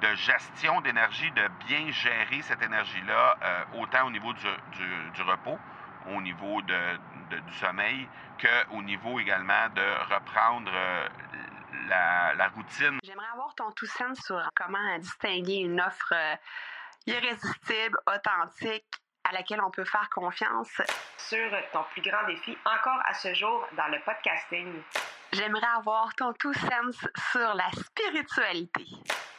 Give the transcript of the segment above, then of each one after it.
de gestion d'énergie, de bien gérer cette énergie-là, euh, autant au niveau du, repos, au niveau du sommeil, qu'au niveau également de reprendre euh, la, routine. J'aimerais avoir ton tout sens sur comment distinguer une offre euh, irrésistible, authentique, à laquelle on peut faire confiance. Sur ton plus grand défi encore à ce jour dans le podcasting. J'aimerais avoir ton tout sens sur la spiritualité.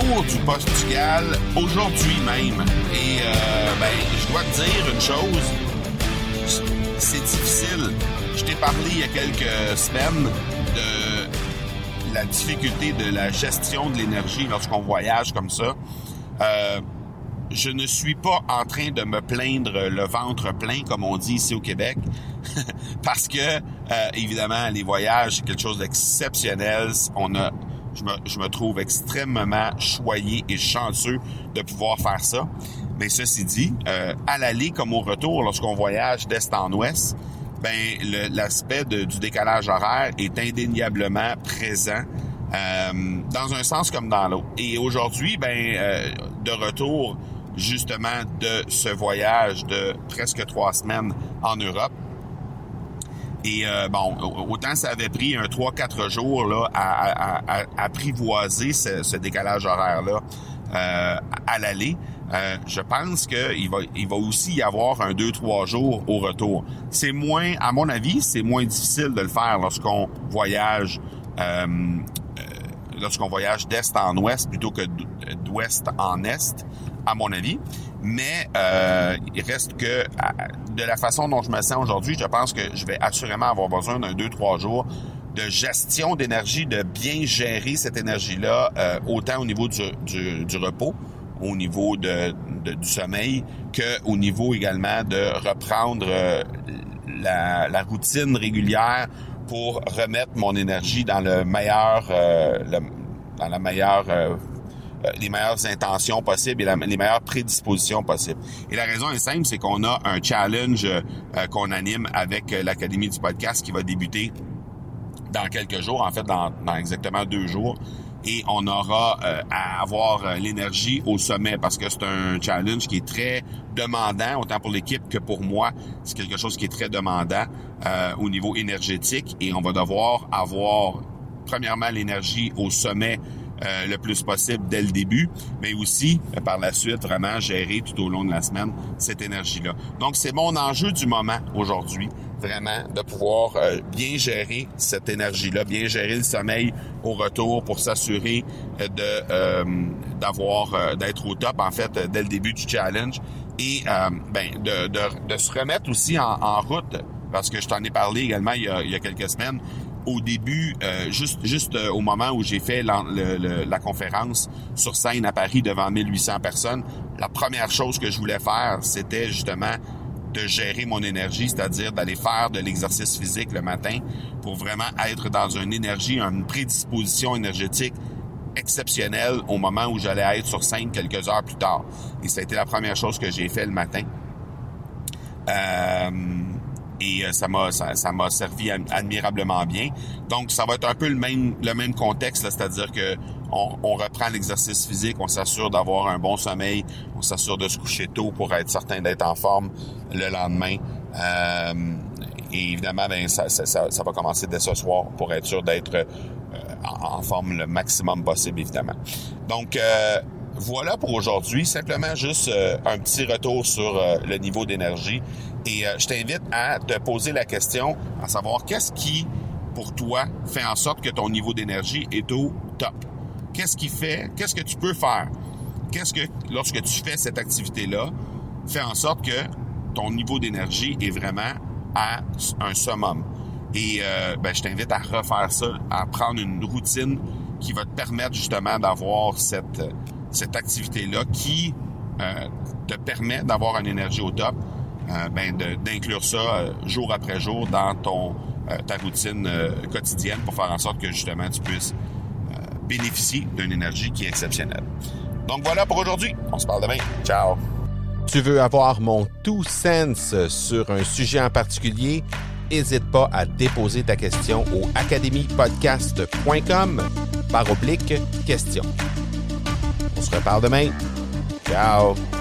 Du Portugal aujourd'hui même. Et euh, ben, je dois te dire une chose, c'est difficile. Je t'ai parlé il y a quelques semaines de la difficulté de la gestion de l'énergie lorsqu'on voyage comme ça. Euh, je ne suis pas en train de me plaindre le ventre plein, comme on dit ici au Québec, parce que, euh, évidemment, les voyages, c'est quelque chose d'exceptionnel. On a je me, trouve extrêmement choyé et chanceux de pouvoir faire ça. Mais ceci dit, euh, à l'aller comme au retour, lorsqu'on voyage d'est en ouest, ben l'aspect du décalage horaire est indéniablement présent euh, dans un sens comme dans l'autre. Et aujourd'hui, ben euh, de retour justement de ce voyage de presque trois semaines en Europe, et euh, bon, autant ça avait pris un 3-4 jours là, à, apprivoiser ce, décalage horaire-là euh, à l'aller. Euh, je pense qu'il va, il va aussi y avoir un 2-3 jours au retour. C'est moins, à mon avis, c'est moins difficile de le faire lorsqu'on voyage lorsqu'on voyage d'est en ouest plutôt que d'ouest en est, à mon avis. Mais euh, il reste que de la façon dont je me sens aujourd'hui, je pense que je vais assurément avoir besoin d'un deux, trois jours de gestion d'énergie, de bien gérer cette énergie-là, euh, autant au niveau du, du, repos, au niveau de, du sommeil, que au niveau également de reprendre euh, la, la, routine régulière pour remettre mon énergie dans le meilleur, euh, dans la meilleure euh, les meilleures intentions possibles et les meilleures prédispositions possibles. Et la raison est simple, c'est qu'on a un challenge euh, qu'on anime avec euh, l'Académie du podcast qui va débuter dans quelques jours, en fait dans, exactement deux jours. Et on aura à avoir l'énergie au sommet parce que c'est un challenge qui est très demandant, autant pour l'équipe que pour moi. C'est quelque chose qui est très demandant au niveau énergétique et on va devoir avoir premièrement l'énergie au sommet euh, le plus possible dès le début, mais aussi euh, par la suite vraiment gérer tout au long de la semaine cette énergie-là. Donc c'est mon enjeu du moment aujourd'hui, vraiment de pouvoir euh, bien gérer cette énergie-là, bien gérer le sommeil au retour pour s'assurer de d'avoir d'être au top en fait dès le début du challenge et ben de, se remettre aussi en, route parce que je t'en ai parlé également il y il y a quelques semaines au début, euh, juste juste euh, au moment où j'ai fait la, la, conférence sur scène à Paris devant 1800 personnes, la première chose que je voulais faire, c'était justement de gérer mon énergie, c'est-à-dire d'aller faire de l'exercice physique le matin pour vraiment être dans une énergie, une prédisposition énergétique exceptionnelle au moment où j'allais être sur scène quelques heures plus tard. Et ça a été la première chose que j'ai fait le matin. Euh, et euh, ça m'a ça, m'a servi admirablement bien. Donc ça va être un peu le même le même contexte, c'est-à-dire que on, on reprend l'exercice physique, on s'assure d'avoir un bon sommeil, on s'assure de se coucher tôt pour être certain d'être en forme le lendemain. Euh, et évidemment, ben, ça, ça, ça, va commencer dès ce soir pour être sûr d'être euh, en, forme le maximum possible, évidemment. Donc, euh, voilà pour aujourd'hui. Simplement juste euh, un petit retour sur euh, le niveau d'énergie. Et euh, je t'invite à te poser la question à savoir qu'est-ce qui, pour toi, fait en sorte que ton niveau d'énergie est au top? Qu'est-ce qui fait, qu'est-ce que tu peux faire? Qu'est-ce que, lorsque tu fais cette activité-là, fait en sorte que ton niveau d'énergie est vraiment à un summum? Et euh, ben, je t'invite à refaire ça, à prendre une routine qui va te permettre justement d'avoir cette, cette activité-là qui euh, te permet d'avoir une énergie au top, euh, ben, d'inclure ça euh, jour après jour dans ton euh, ta routine quotidienne pour faire en sorte que justement tu puisses bénéficier d'une énergie qui est exceptionnelle. Donc voilà pour aujourd'hui. On se parle demain. Ciao. Tu veux avoir mon tout sens sur un sujet en particulier? N'hésite pas à déposer ta question au academypodcast.com par oblique question. On se reparle demain. Ciao.